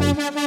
Bye.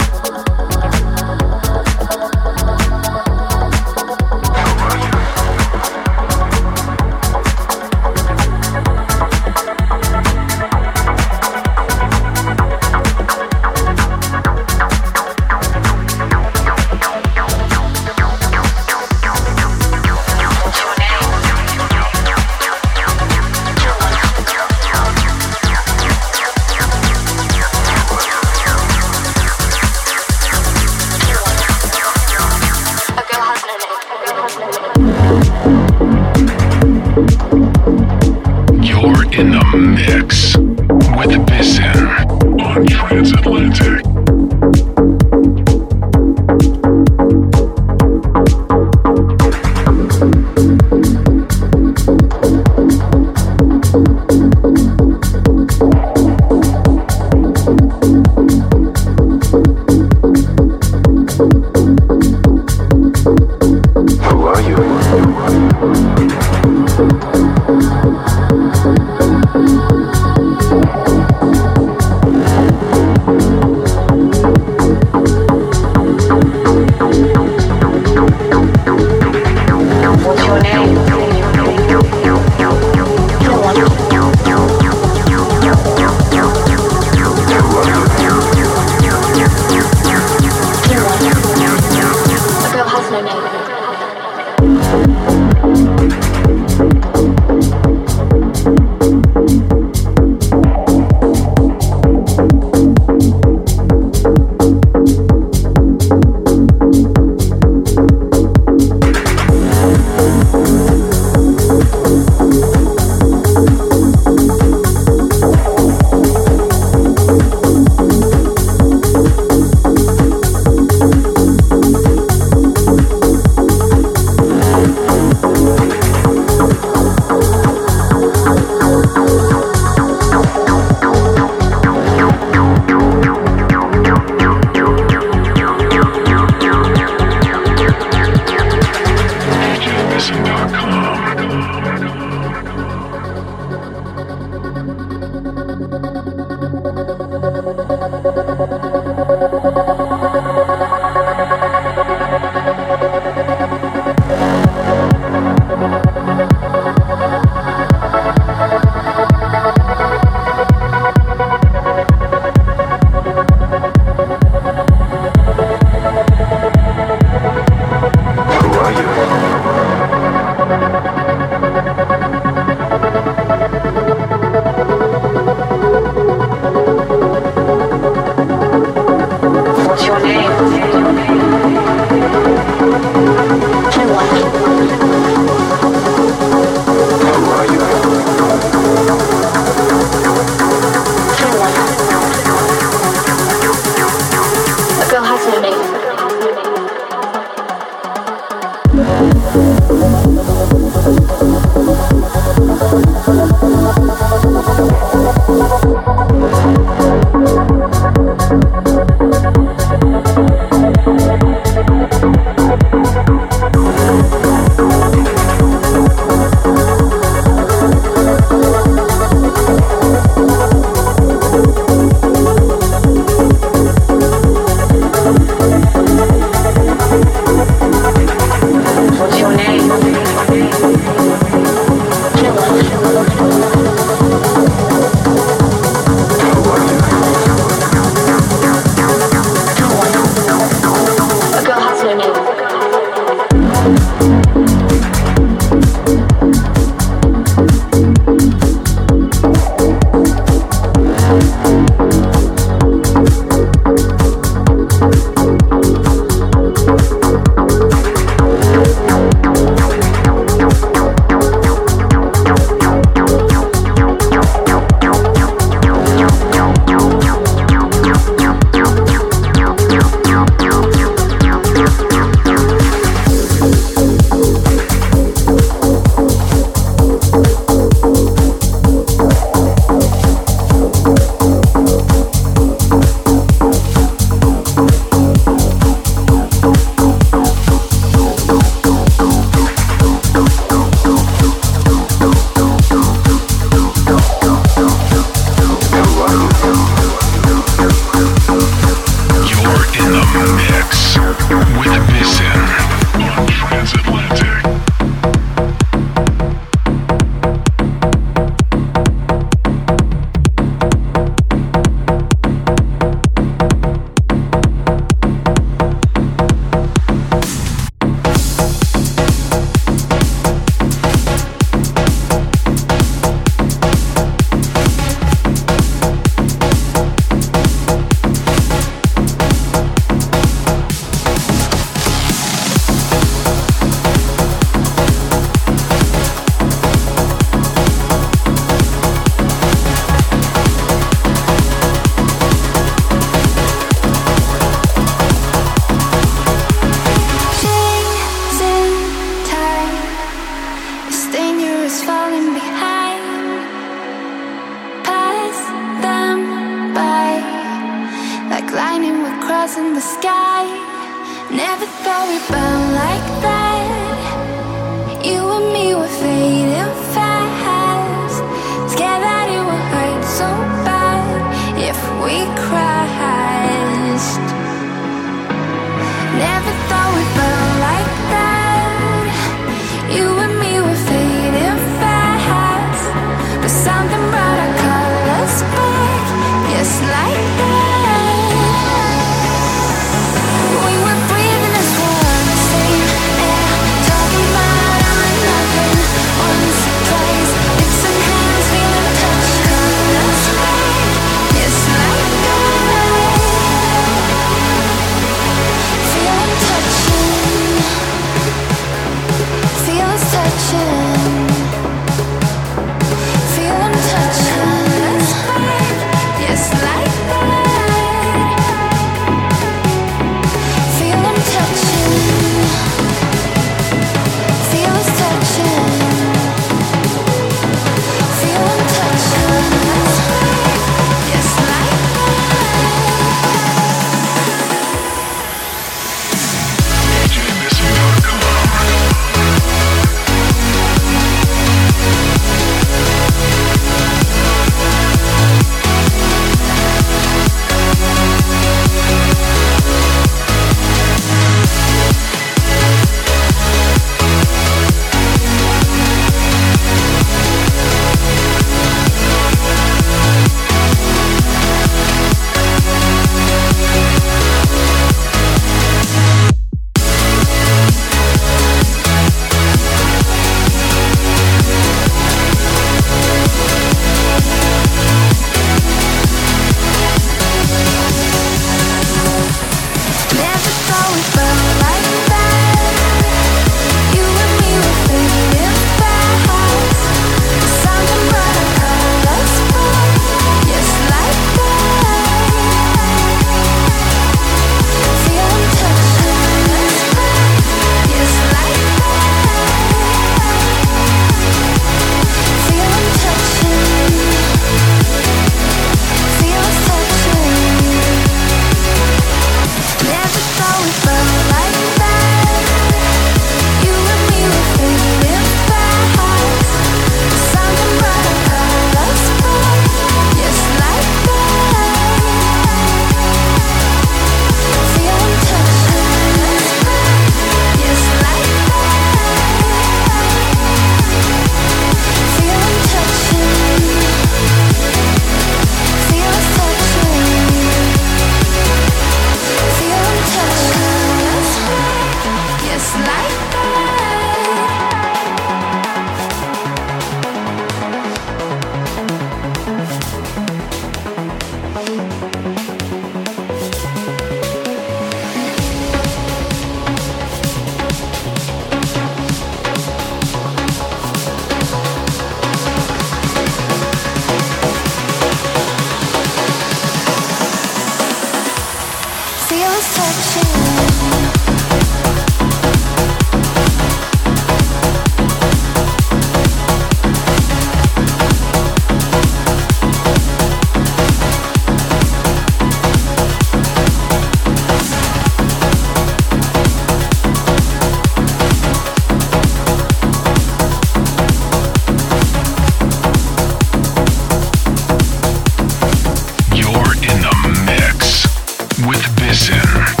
with Bizzer.